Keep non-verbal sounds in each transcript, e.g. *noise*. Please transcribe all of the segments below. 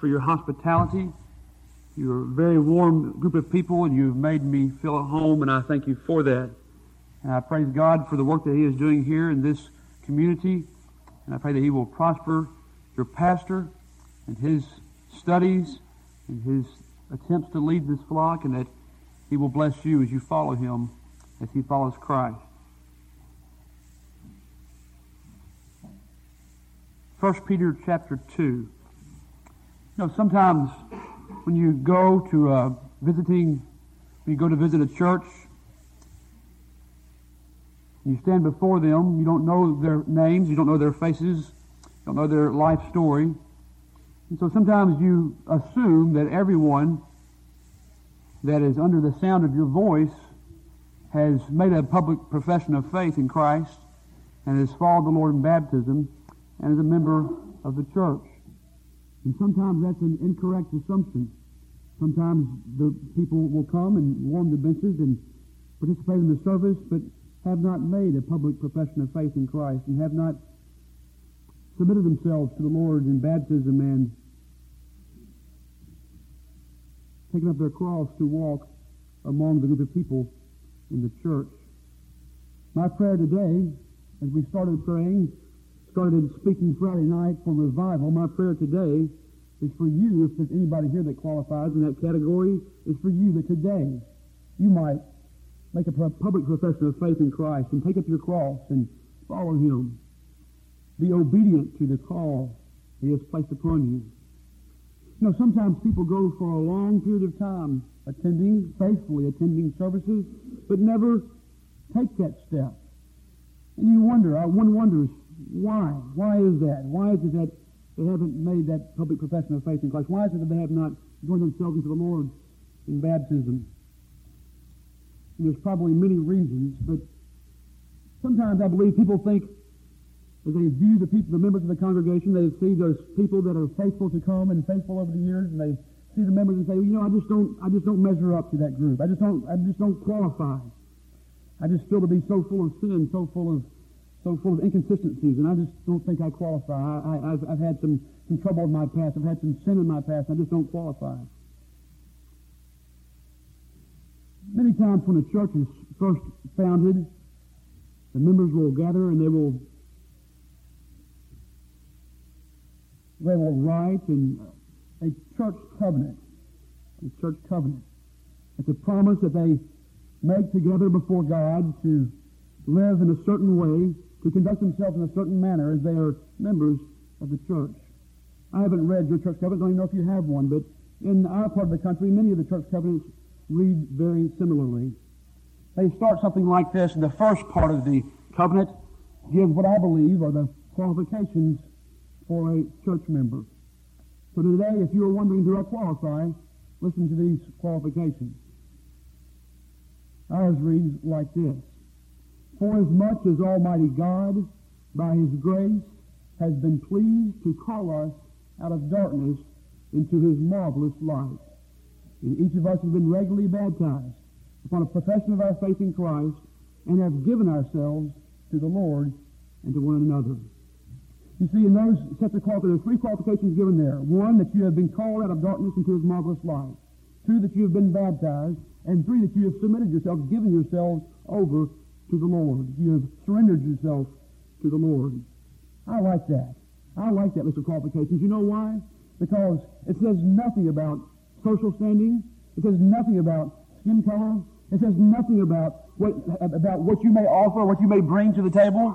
for your hospitality. You're a very warm group of people, and you've made me feel at home, and I thank you for that. And I praise God for the work that He is doing here in this community, and I pray that He will prosper your pastor and his studies and his attempts to lead this flock, and that He will bless you as you follow Him as He follows Christ. First Peter chapter 2. You know, sometimes when you go to uh, visiting, when you go to visit a church, you stand before them, you don't know their names, you don't know their faces, you don't know their life story. And so sometimes you assume that everyone that is under the sound of your voice has made a public profession of faith in Christ and has followed the Lord in baptism and is a member of the church. And sometimes that's an incorrect assumption. Sometimes the people will come and warm the benches and participate in the service, but have not made a public profession of faith in Christ and have not submitted themselves to the Lord in baptism and taken up their cross to walk among the group of people in the church. My prayer today, as we started praying, started speaking Friday night for revival, my prayer today is for you, if there's anybody here that qualifies in that category, is for you that today you might make a public profession of faith in Christ and take up your cross and follow Him. Be obedient to the call He has placed upon you. You know, sometimes people go for a long period of time attending, faithfully attending services, but never take that step. And you wonder, one wonders, why? Why is that? Why is it that they haven't made that public profession of faith in Christ? Why is it that they have not joined themselves into the Lord in baptism? And there's probably many reasons, but sometimes I believe people think as they view the people, the members of the congregation, they see those people that are faithful to come and faithful over the years, and they see the members and say, well, you know, I just don't, I just don't measure up to that group. I just don't, I just don't qualify. I just feel to be so full of sin, so full of so full of inconsistencies, and I just don't think I qualify. I, have I've had some, some trouble in my past. I've had some sin in my past. I just don't qualify. Many times when a church is first founded, the members will gather and they will they will write in a church covenant. A church covenant. It's a promise that they make together before God to live in a certain way to conduct themselves in a certain manner as they are members of the church. I haven't read your church covenant, I don't even know if you have one, but in our part of the country, many of the church covenants read very similarly. They start something like this, and the first part of the covenant gives what I believe are the qualifications for a church member. So today, if you're wondering, do I qualify? Listen to these qualifications. Ours reads like this. For as Almighty God, by His grace, has been pleased to call us out of darkness into His marvelous light. And each of us has been regularly baptized upon a profession of our faith in Christ and have given ourselves to the Lord and to one another. You see, in those sets of qualifications, there are three qualifications given there. One, that you have been called out of darkness into His marvelous light. Two, that you have been baptized. And three, that you have submitted yourselves, given yourselves over to the Lord. You have surrendered yourself to the Lord. I like that. I like that list of qualifications. You know why? Because it says nothing about social standing. It says nothing about skin color. It says nothing about what, about what you may offer, what you may bring to the table.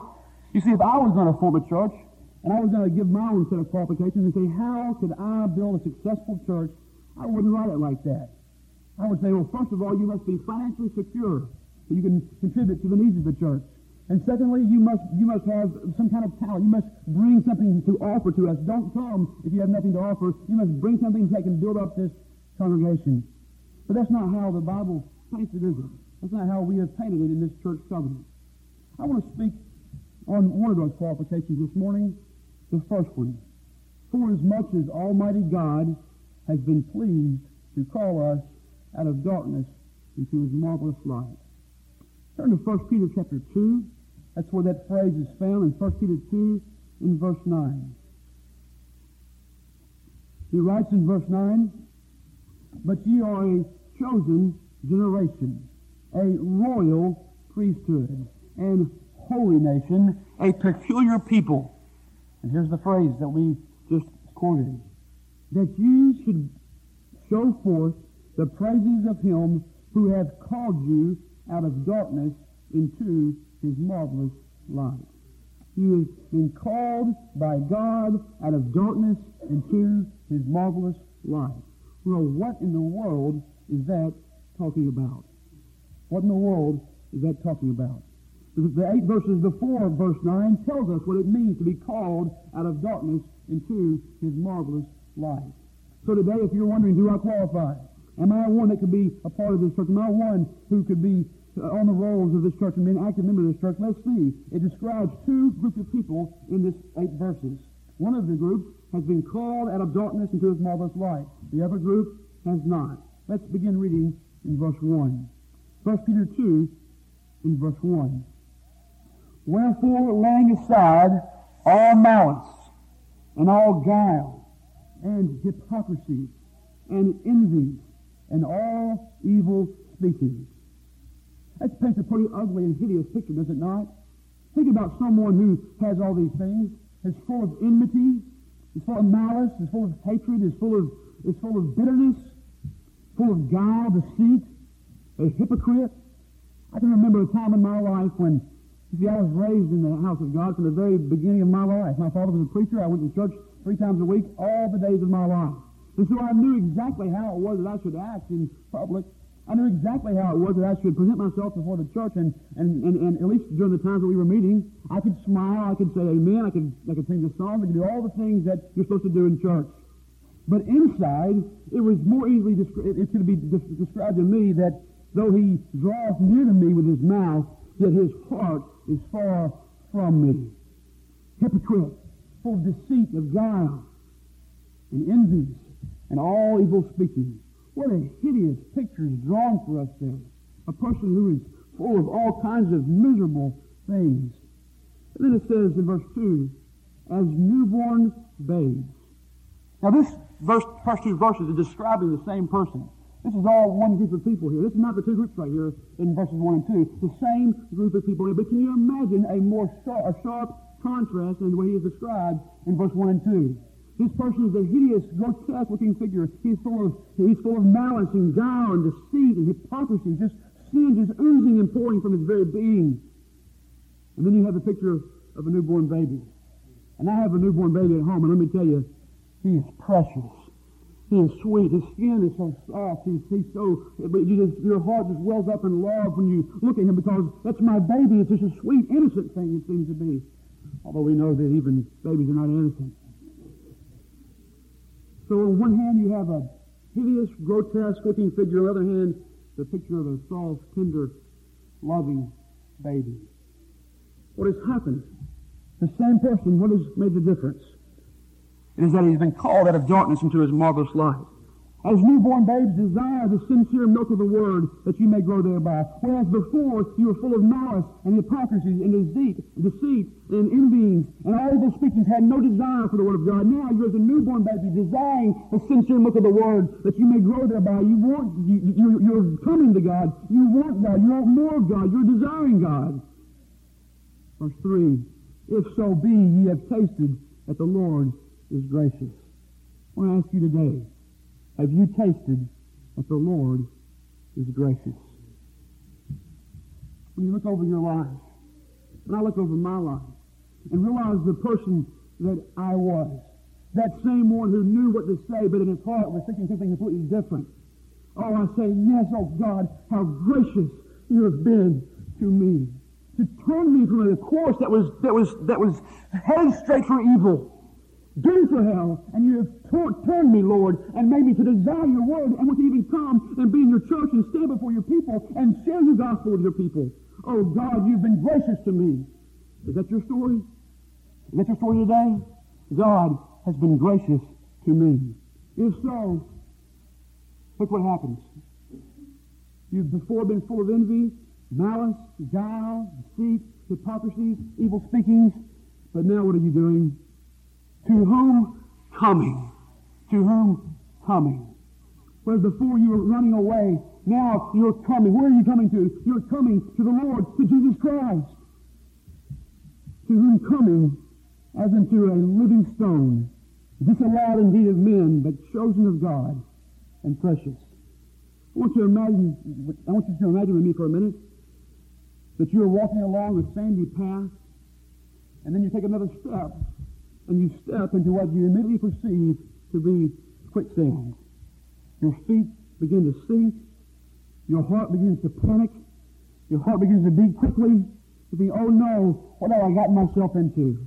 You see, if I was going to form a church, and I was going to give my own set of qualifications and say, how could I build a successful church? I wouldn't write it like that. I would say, well, first of all, you must be financially secure so you can contribute to the needs of the church. And secondly, you must, you must have some kind of talent. You must bring something to offer to us. Don't come if you have nothing to offer. You must bring something that can build up this congregation. But that's not how the Bible paints it, is it? That's not how we have painted it in this church covenant. I want to speak on one of those qualifications this morning, the first one. For as much as Almighty God has been pleased to call us out of darkness into his marvelous light. Turn to 1 Peter chapter 2. That's where that phrase is found in 1 Peter 2 in verse 9. He writes in verse 9, But ye are a chosen generation, a royal priesthood, and holy nation, a peculiar people. And here's the phrase that we just quoted. That you should show forth the praises of him who hath called you out of darkness into his marvelous light. He has been called by God out of darkness into his marvelous light. Well, what in the world is that talking about? What in the world is that talking about? The eight verses before verse 9 tells us what it means to be called out of darkness into his marvelous light. So today, if you're wondering, do I qualify? Am I one that could be a part of this church? Am I one who could be uh, on the rolls of this church and be an active member of this church? Let's see. It describes two groups of people in this eight verses. One of the groups has been called out of darkness into his marvelous light. The other group has not. Let's begin reading in verse 1. 1 Peter 2 in verse 1. Wherefore, laying aside all malice and all guile and hypocrisy and envy and all evil speaking. That paints a pretty ugly and hideous picture, does it not? Think about someone who has all these things, is full of enmity, is full of malice, is full of hatred, is full of, is full of bitterness, full of guile, deceit, a hypocrite. I can remember a time in my life when see, I was raised in the house of God from the very beginning of my life. My father was a preacher. I went to church three times a week all the days of my life. And so I knew exactly how it was that I should act in public. I knew exactly how it was that I should present myself before the church, and, and, and, and at least during the times that we were meeting, I could smile, I could say amen, I could, I could sing the songs, I could do all the things that you're supposed to do in church. But inside, it was more easily, descri- it could be described to me that though he draws near to me with his mouth, yet his heart is far from me. Hypocrite, full of deceit, of guile, and envies, and all evil speaking. What a hideous picture is drawn for us there. A person who is full of all kinds of miserable things. And then it says in verse 2, as newborn babes. Now this verse, first two verses are describing the same person. This is all one group of people here. This is not the two groups right here in verses 1 and 2. The same group of people. But can you imagine a more sharp, a sharp contrast in the way he is described in verse 1 and 2? This person is a hideous, grotesque-looking figure. He's full of he's full of malice and guile and deceit and hypocrisy. Just sin just oozing and pouring from his very being. And then you have the picture of a newborn baby. And I have a newborn baby at home, and let me tell you, he is precious. He is sweet. His skin is so soft. He's, he's so, but you just, your heart just wells up in love when you look at him because that's my baby. It's just a sweet, innocent thing it seems to be. Although we know that even babies are not innocent. So on one hand you have a hideous, grotesque-looking figure. On the other hand, the picture of a soft, tender, loving baby. What has happened? The same person. What has made the difference? It is that he's been called out of darkness into his marvelous light. As newborn babes desire the sincere milk of the word that you may grow thereby. Whereas before you were full of malice and hypocrisy and deceit, deceit and envyings and all those speakings had no desire for the word of God. Now you're as a newborn baby desiring the sincere milk of the word that you may grow thereby. You want, you, you, you're coming to God. You want God. You want more of God. You're desiring God. Verse 3, If so be ye have tasted that the Lord is gracious. I want to ask you today, have you tasted that the Lord is gracious? When you look over your life, when I look over my life, and realize the person that I was, that same one who knew what to say, but in his heart was thinking something completely different. Oh, I say, yes, oh God, how gracious you have been to me. To turn me from a course that was, that was, that was headed straight for evil doomed for hell, and you have turned me, Lord, and made me to desire your word, and to even come and be in your church and stand before your people and share your gospel with your people. Oh God, you've been gracious to me. Is that your story? Is that your story today? God has been gracious to me. If so, look what happens. You've before been full of envy, malice, guile, deceit, hypocrisy, evil speakings, but now what are you doing? To whom coming? To whom coming. Whereas before you were running away, now you're coming. Where are you coming to? You're coming to the Lord, to Jesus Christ. To whom coming as into a living stone, disallowed indeed of men, but chosen of God and precious. I want you to imagine, I want you to imagine with me for a minute that you're walking along a sandy path, and then you take another step, and you step into what you immediately perceive to be quicksand. Your feet begin to sink. Your heart begins to panic. Your heart begins to beat quickly. You think, oh no, what have I gotten myself into?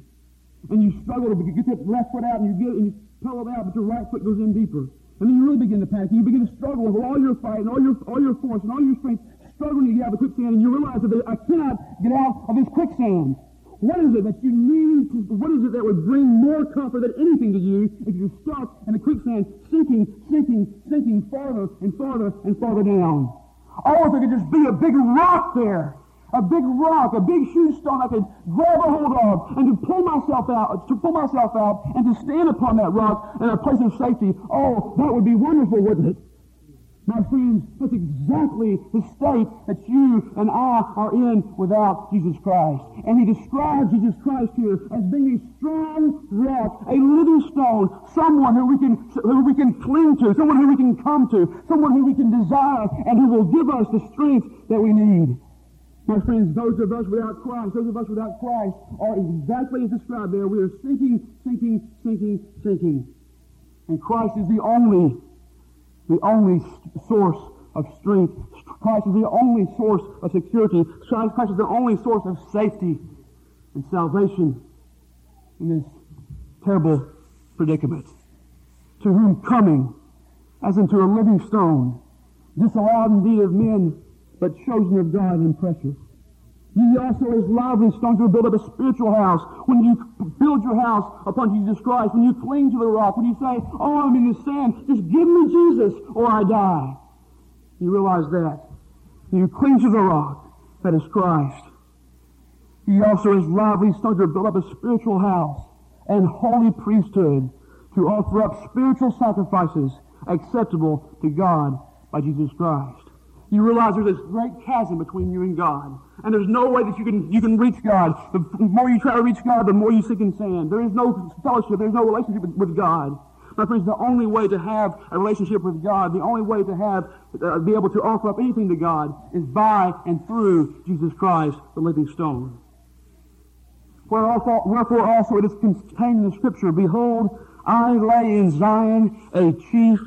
And you struggle to get that left foot out and you get it and you pull it out, but your right foot goes in deeper. And then you really begin to panic. And you begin to struggle with all your fight and all your all your force and all your strength, struggling to get out of the quicksand, and you realize that I cannot get out of this quicksand. What is it that you need to, what is it that would bring more comfort than anything to you if you're stuck in the quicksand, sinking, sinking, sinking farther and farther and farther down? Oh, if there could just be a big rock there, a big rock, a big shoe stone I could grab a hold of and to pull myself out, to pull myself out and to stand upon that rock in a place of safety. Oh, that would be wonderful, wouldn't it? My friends, that's exactly the state that you and I are in without Jesus Christ. And he describes Jesus Christ here as being a strong rock, a living stone, someone who we can, who we can cling to, someone who we can come to, someone who we can desire, and who will give us the strength that we need. My friends, those of us without Christ, those of us without Christ are exactly as described there. We are sinking, sinking, sinking, sinking. And Christ is the only the only source of strength. Christ is the only source of security. Christ is the only source of safety and salvation in this terrible predicament. To whom coming, as into a living stone, disallowed indeed of men, but chosen of God and precious. Ye also as lively stones will build up a spiritual house. When you build your house upon Jesus Christ, when you cling to the rock, when you say, oh, I'm in the sand, just give me Jesus or I die. You realize that. You cling to the rock that is Christ. Ye also as lively stones will build up a spiritual house and holy priesthood to offer up spiritual sacrifices acceptable to God by Jesus Christ. You realize there's this great chasm between you and God. And there's no way that you can, you can reach God. The more you try to reach God, the more you sink in sand. There is no fellowship. There's no relationship with, God. My friends, the only way to have a relationship with God, the only way to have, uh, be able to offer up anything to God is by and through Jesus Christ, the living stone. Wherefore also it is contained in the scripture, Behold, I lay in Zion a chief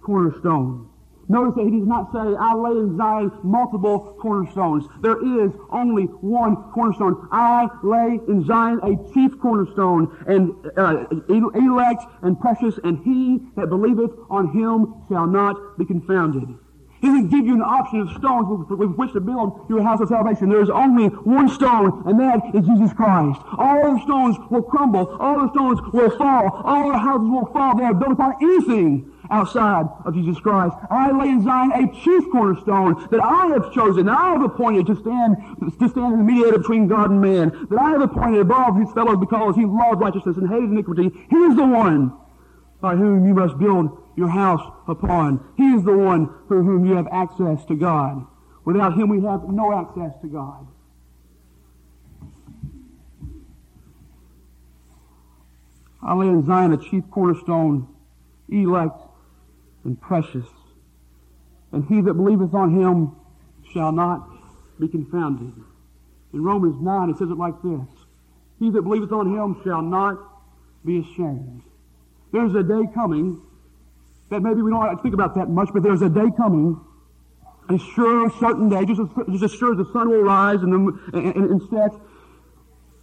cornerstone Notice that he does not say, I lay in Zion multiple cornerstones. There is only one cornerstone. I lay in Zion a chief cornerstone, and uh, elect and precious, and he that believeth on him shall not be confounded. He doesn't give you an option of stones with, which to build your house of salvation. There is only one stone, and that is Jesus Christ. All the stones will crumble. All the stones will fall. All the houses will fall. They are built upon anything outside of Jesus Christ. I lay in Zion a chief cornerstone that I have chosen, that I have appointed to stand, to stand as the mediator between God and man, that I have appointed above his fellows because he loved righteousness and hated iniquity. He is the one by whom you must build your house upon. He is the one through whom you have access to God. Without him, we have no access to God. I lay in Zion a chief cornerstone, elect and precious. And he that believeth on him shall not be confounded. In Romans 9, it says it like this He that believeth on him shall not be ashamed. There's a day coming that maybe we don't think about that much, but there's a day coming, a sure, certain day, just as, just as sure as the sun will rise and, and, and, and set,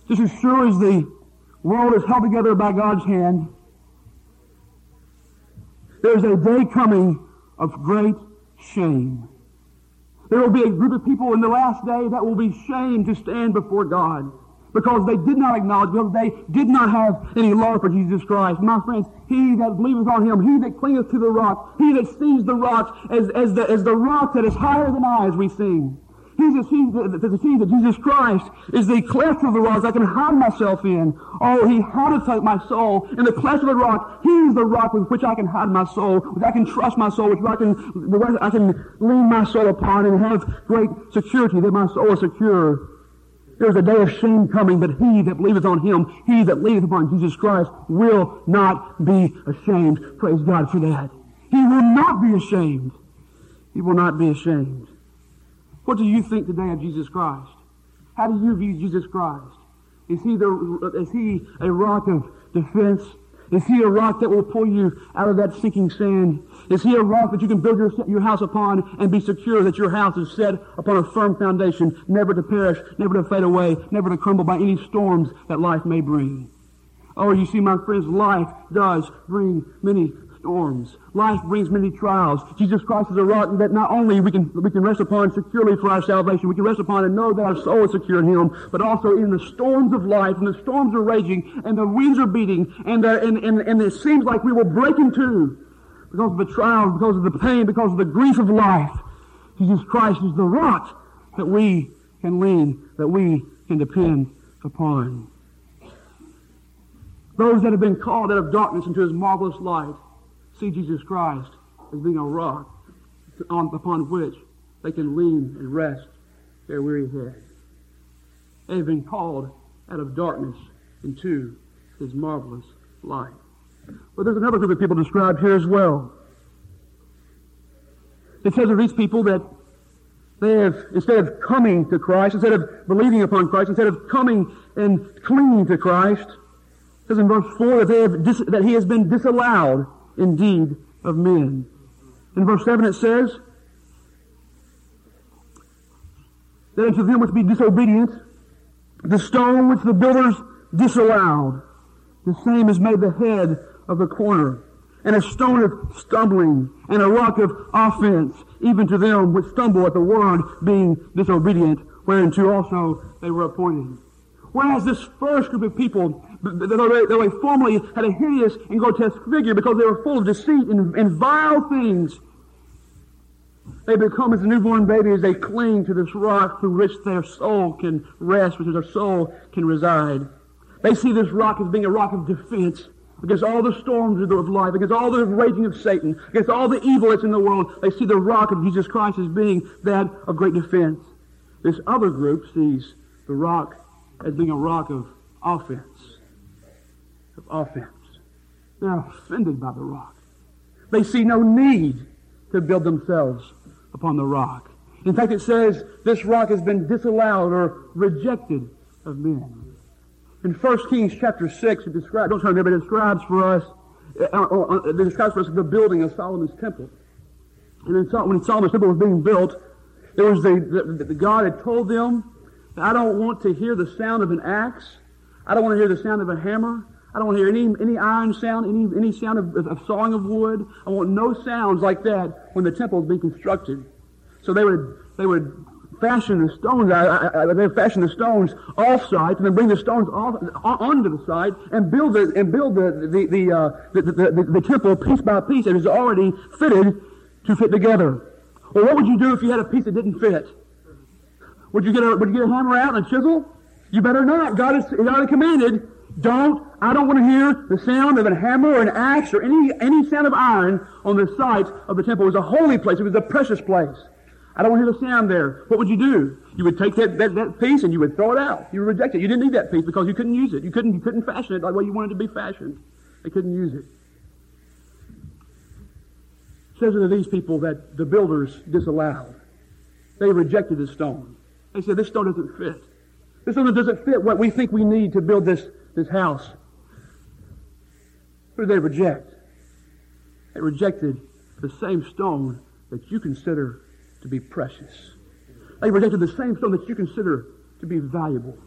just as sure as the world is held together by God's hand, there's a day coming of great shame. There will be a group of people in the last day that will be shamed to stand before God because they did not acknowledge, because they did not have any love for Jesus Christ. My friends, he that believeth on him, he that clingeth to the rock, he that sees the rock as, as, the, as the rock that is higher than I, as we sing. He's the sea, the, the sea that Jesus Christ is the cleft of the rock I can hide myself in. Oh, he habitates my soul in the cleft of the rock. He is the rock with which I can hide my soul, which I can trust my soul, which I can, I can lean my soul upon and have great security that my soul is secure. There's a day of shame coming, but he that believeth on him, he that leaneth upon Jesus Christ, will not be ashamed. Praise God for that. He will not be ashamed. He will not be ashamed. What do you think today of Jesus Christ? How do you view Jesus Christ? Is he, the, is he a rock of defense? Is he a rock that will pull you out of that sinking sand? Is he a rock that you can build your, your house upon and be secure that your house is set upon a firm foundation, never to perish, never to fade away, never to crumble by any storms that life may bring? Oh, you see, my friends, life does bring many storms. Life brings many trials. Jesus Christ is a rock that not only we can, we can rest upon securely for our salvation, we can rest upon and know that our soul is secure in Him, but also in the storms of life, and the storms are raging, and the winds are beating, and, and, and, and it seems like we will break in two because of the trials, because of the pain, because of the grief of life. Jesus Christ is the rock that we can lean, that we can depend upon. Those that have been called out of darkness into His marvelous light see Jesus Christ as being a rock on, upon which they can lean and rest their weary head. They have been called out of darkness into his marvelous light. But there's another group of people described here as well. It says of these people that they have, instead of coming to Christ, instead of believing upon Christ, instead of coming and clinging to Christ, it says in verse 4 that, they have dis, that he has been disallowed indeed of men. In verse 7 it says, that unto them which be disobedient, the stone which the builders disallowed, the same is made the head of the corner, and a stone of stumbling, and a rock of offense, even to them which stumble at the word, being disobedient, whereunto also they were appointed. Whereas this first group of people Though they formerly had a hideous and grotesque figure because they were full of deceit and, and vile things. They become as a newborn baby as they cling to this rock through which their soul can rest, which their soul can reside. They see this rock as being a rock of defense against all the storms of life, against all the raging of Satan, against all the evil that's in the world. They see the rock of Jesus Christ as being that of great defense. This other group sees the rock as being a rock of offense of offense. They're offended by the rock. They see no need to build themselves upon the rock. In fact, it says this rock has been disallowed or rejected of men. In 1 Kings chapter 6, it describes, don't try to remember, it describes for us, uh, uh, uh, it describes for us the building of Solomon's temple. And in, when Solomon's temple was being built, it was the, the, the God had told them, I don't want to hear the sound of an axe. I don't want to hear the sound of a hammer. I don't want to hear any, any iron sound, any, any sound of, of sawing of wood. I want no sounds like that when the temple is being constructed. So they would, they would fashion the stones, I, they fashion the stones off site and then bring the stones off, onto the site and build the, and build the, the, the, uh, the, the, the, the temple piece by piece that is already fitted to fit together. Well, what would you do if you had a piece that didn't fit? Would you get a, would you get a hammer out and a chisel? You better not. God has already commanded don't, I don't want to hear the sound of a hammer or an axe or any, any sound of iron on the site of the temple. It was a holy place. It was a precious place. I don't want to hear the sound there. What would you do? You would take that, that, that piece and you would throw it out. You would reject it. You didn't need that piece because you couldn't use it. You couldn't, you couldn't fashion it like way you wanted to be fashioned. They couldn't use it. It says of these people that the builders disallowed. They rejected the stone. They said, this stone doesn't fit. This stone doesn't fit what we think we need to build this this house. Who did they reject? They rejected the same stone that you consider to be precious. They rejected the same stone that you consider to be valuable.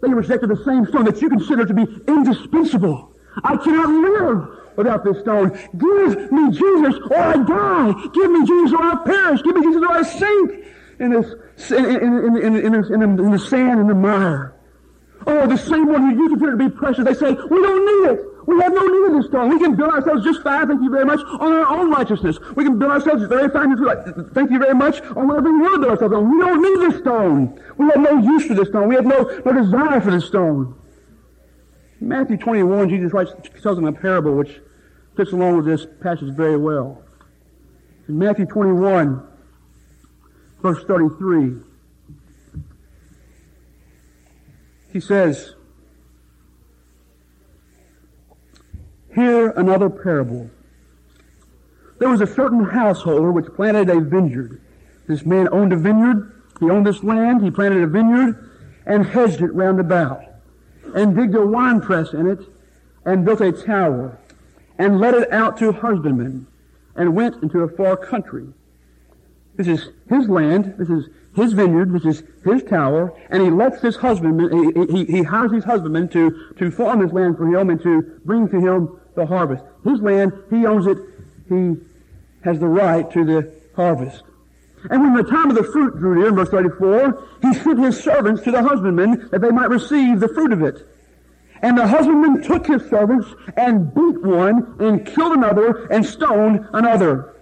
They rejected the same stone that you consider to be indispensable. I cannot live without this stone. Give me Jesus or I die. Give me Jesus or I perish. Give me Jesus or I sink in this in, in, in, in, in, in, in the sand and the mire. Oh, the same one who used you consider to be precious. They say, we don't need it. We have no need of this stone. We can build ourselves just fine, thank you very much, on our own righteousness. We can build ourselves very fine, thank you very much, on whatever we want to build ourselves on. We don't need this stone. We have no use for this stone. We have no, no desire for this stone. In Matthew 21, Jesus writes, tells them a parable which fits along with this passage very well. In Matthew 21, verse 33, he says, Hear another parable. There was a certain householder which planted a vineyard. This man owned a vineyard. He owned this land. He planted a vineyard and hedged it round about and digged a winepress in it and built a tower and let it out to husbandmen and went into a far country. This is his land. This is his vineyard. which is his tower. And he lets his husbandman, he, he, he hires these husbandmen to, to farm his land for him and to bring to him the harvest. His land, he owns it. He has the right to the harvest. And when the time of the fruit drew near, verse 34, he sent his servants to the husbandmen that they might receive the fruit of it. And the husbandman took his servants and beat one and killed another and stoned another.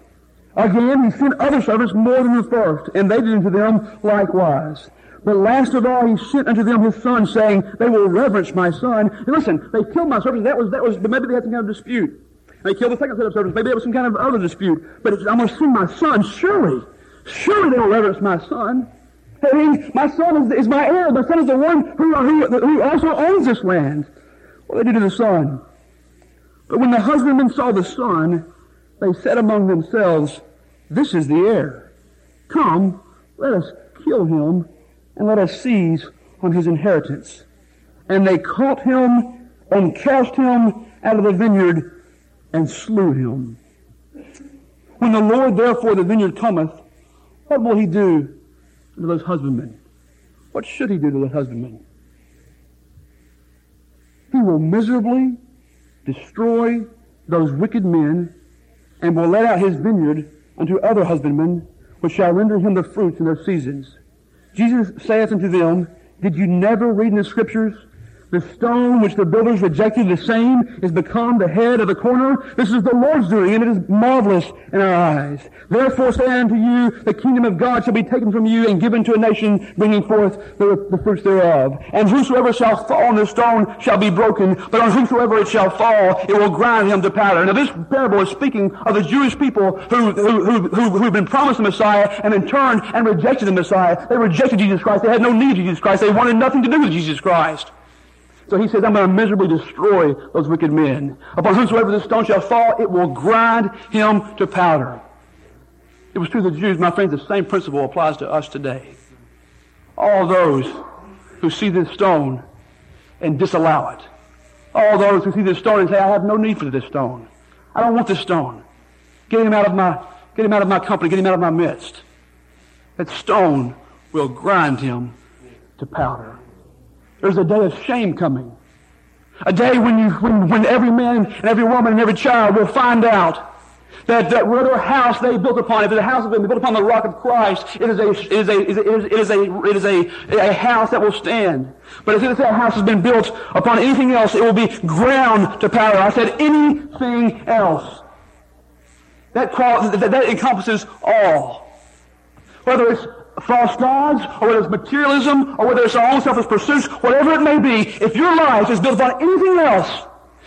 Again, he sent other servants more than the first, and they did unto them likewise. But last of all, he sent unto them his son, saying, They will reverence my son. And listen, they killed my servants. That was, that was, maybe they had some kind of dispute. They killed the second set of servants. Maybe there was some kind of other dispute. But I'm going to send my son, surely. Surely they will reverence my son. I mean, my son is, is my heir. My son is the one who, who, who also owns this land. What they did to the son. But when the husbandman saw the son, they said among themselves, This is the heir. Come, let us kill him, and let us seize on his inheritance. And they caught him and cast him out of the vineyard and slew him. When the Lord therefore the vineyard cometh, what will he do to those husbandmen? What should he do to those husbandmen? He will miserably destroy those wicked men and will let out his vineyard unto other husbandmen, which shall render him the fruits in their seasons. Jesus saith unto them, Did you never read in the scriptures the stone which the builders rejected, the same is become the head of the corner. This is the Lord's doing, and it is marvelous in our eyes. Therefore say unto you, the kingdom of God shall be taken from you and given to a nation, bringing forth the, the fruits thereof. And whosoever shall fall on the stone shall be broken, but on whosoever it shall fall, it will grind him to powder. Now this parable is speaking of the Jewish people who, who, who, who, who have been promised the Messiah and then turned and rejected the Messiah. They rejected Jesus Christ. They had no need of Jesus Christ. They wanted nothing to do with Jesus Christ. So he says, I'm going to miserably destroy those wicked men. Upon whomsoever the stone shall fall, it will grind him to powder. It was true of the Jews, my friends, the same principle applies to us today. All those who see this stone and disallow it. All those who see this stone and say, I have no need for this stone. I don't want this stone. Get him out of my, get him out of my company, get him out of my midst. That stone will grind him to powder. There's a day of shame coming. A day when, you, when, when every man and every woman and every child will find out that, that whatever house they built upon, if the house has been built upon the rock of Christ, it is a, it is a, it is a, it is a, a, a house that will stand. But if that house has been built upon anything else, it will be ground to powder. I said anything else. That, that, that encompasses all. Whether it's false gods, or whether it's materialism, or whether it's our own selfish pursuits, whatever it may be, if your life is built upon anything else,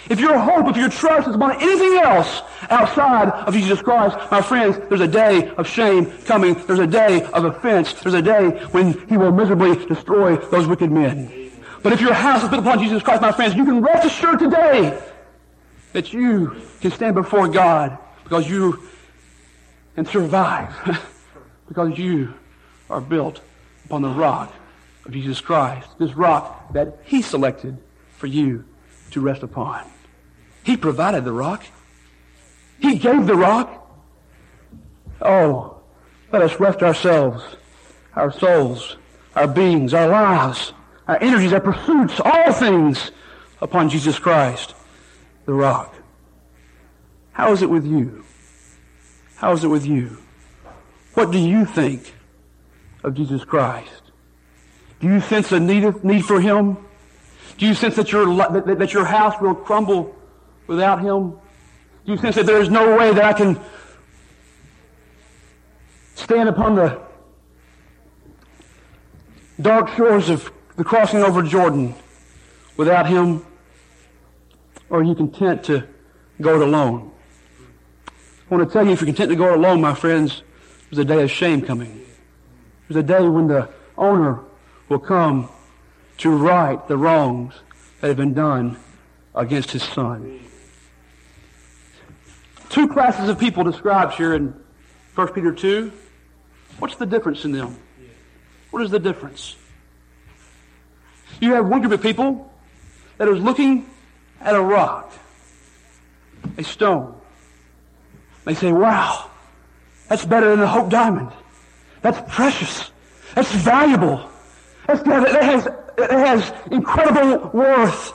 if your hope, if your trust is upon anything else outside of Jesus Christ, my friends, there's a day of shame coming. There's a day of offense. There's a day when he will miserably destroy those wicked men. But if your house is built upon Jesus Christ, my friends, you can rest assured today that you can stand before God because you can survive *laughs* because you are built upon the rock of Jesus Christ, this rock that He selected for you to rest upon. He provided the rock. He gave the rock. Oh, let us rest ourselves, our souls, our beings, our lives, our energies, our pursuits, all things upon Jesus Christ, the rock. How is it with you? How is it with you? What do you think of Jesus Christ? Do you sense a need, need for Him? Do you sense that your, that, that your house will crumble without him? Do you sense that there is no way that I can stand upon the dark shores of the crossing over Jordan without him? Or are you content to go it alone? I want to tell you, if you're content to go it alone, my friends, there's a day of shame coming. There's a day when the owner will come to right the wrongs that have been done against his son. Two classes of people described here in 1 Peter 2. What's the difference in them? What is the difference? You have one group of people that is looking at a rock, a stone. They say, wow, that's better than the Hope Diamond. That's precious. That's valuable. That's, that, has, that has incredible worth.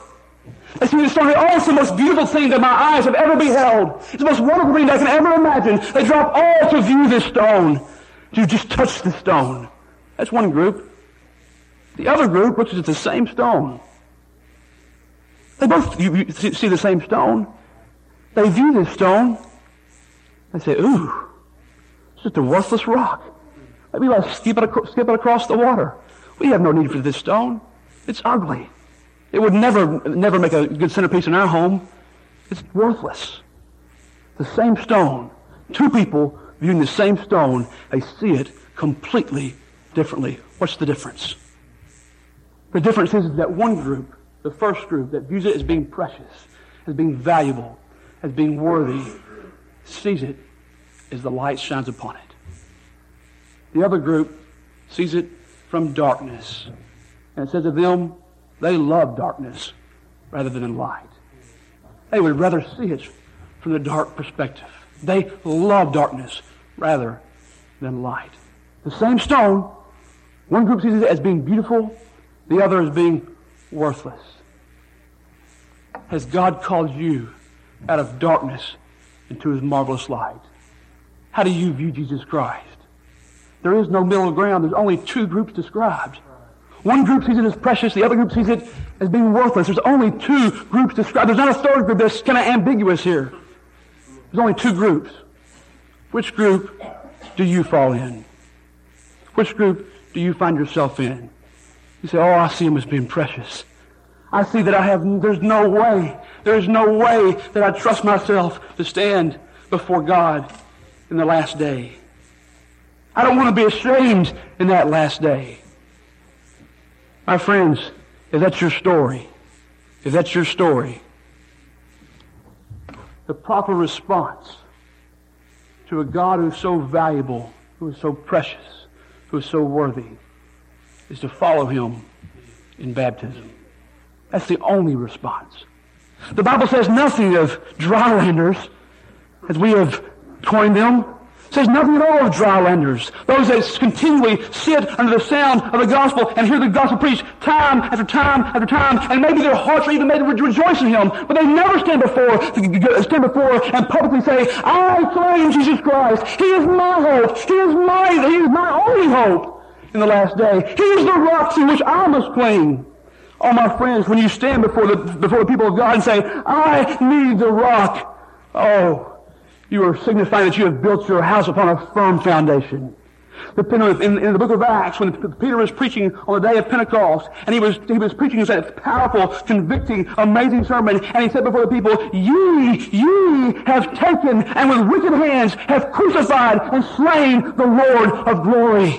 See the stone. Oh, it's the most beautiful thing that my eyes have ever beheld. It's the most wonderful thing I can ever imagine. They drop all to view this stone. You just touch the stone. That's one group. The other group looks at the same stone. They both see the same stone. They view this stone. They say, ooh, it's just a worthless rock. Maybe let's skip it, skip it across the water. We have no need for this stone. It's ugly. It would never, never make a good centerpiece in our home. It's worthless. The same stone. Two people viewing the same stone, they see it completely differently. What's the difference? The difference is that one group, the first group that views it as being precious, as being valuable, as being worthy, sees it as the light shines upon it. The other group sees it from darkness. And it says of them, they love darkness rather than light. They would rather see it from the dark perspective. They love darkness rather than light. The same stone, one group sees it as being beautiful, the other as being worthless. Has God called you out of darkness into his marvelous light? How do you view Jesus Christ? There is no middle ground. There's only two groups described. One group sees it as precious, the other group sees it as being worthless. There's only two groups described. There's not a third group that's kind of ambiguous here. There's only two groups. Which group do you fall in? Which group do you find yourself in? You say, oh, I see him as being precious. I see that I have, there's no way, there's no way that I trust myself to stand before God in the last day. I don't want to be ashamed in that last day. My friends, if that's your story, if that's your story, the proper response to a God who's so valuable, who is so precious, who is so worthy, is to follow him in baptism. That's the only response. The Bible says nothing of drylanders, as we have coined them, says nothing at all of drylanders, those that continually sit under the sound of the gospel and hear the gospel preached time after time after time, and maybe their hearts are even made to rejoice in Him, but they never stand before stand before and publicly say, "I claim Jesus Christ. He is my hope. He is my He is my only hope in the last day. He is the rock to which I must cling." Oh, my friends, when you stand before the before the people of God and say, "I need the rock," oh. You are signifying that you have built your house upon a firm foundation. In, in, the book of Acts, when Peter was preaching on the day of Pentecost, and he was, he was preaching that powerful, convicting, amazing sermon, and he said before the people, Ye, ye have taken and with wicked hands have crucified and slain the Lord of glory.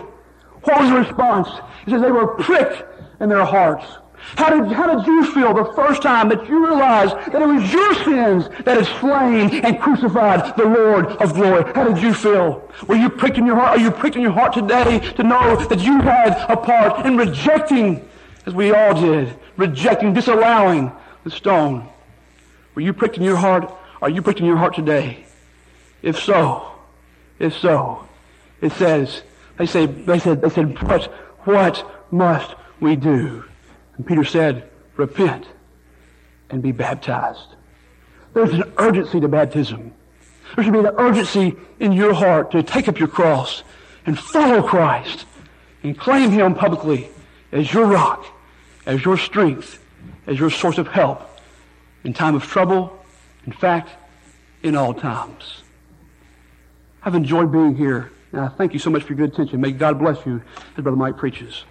What was the response? He says they were pricked in their hearts. How did, how did you feel the first time that you realized that it was your sins that had slain and crucified the Lord of glory? How did you feel? Were you pricked in your heart? Are you pricked in your heart today to know that you had a part in rejecting, as we all did, rejecting, disallowing the stone? Were you pricked in your heart? Are you pricked in your heart today? If so, if so, it says, they say, they said, they said, what, what must we do? And Peter said, repent and be baptized. There's an urgency to baptism. There should be an urgency in your heart to take up your cross and follow Christ and claim Him publicly as your rock, as your strength, as your source of help in time of trouble, In fact, in all times. I've enjoyed being here, and I thank you so much for your good attention. May God bless you as Brother Mike preaches.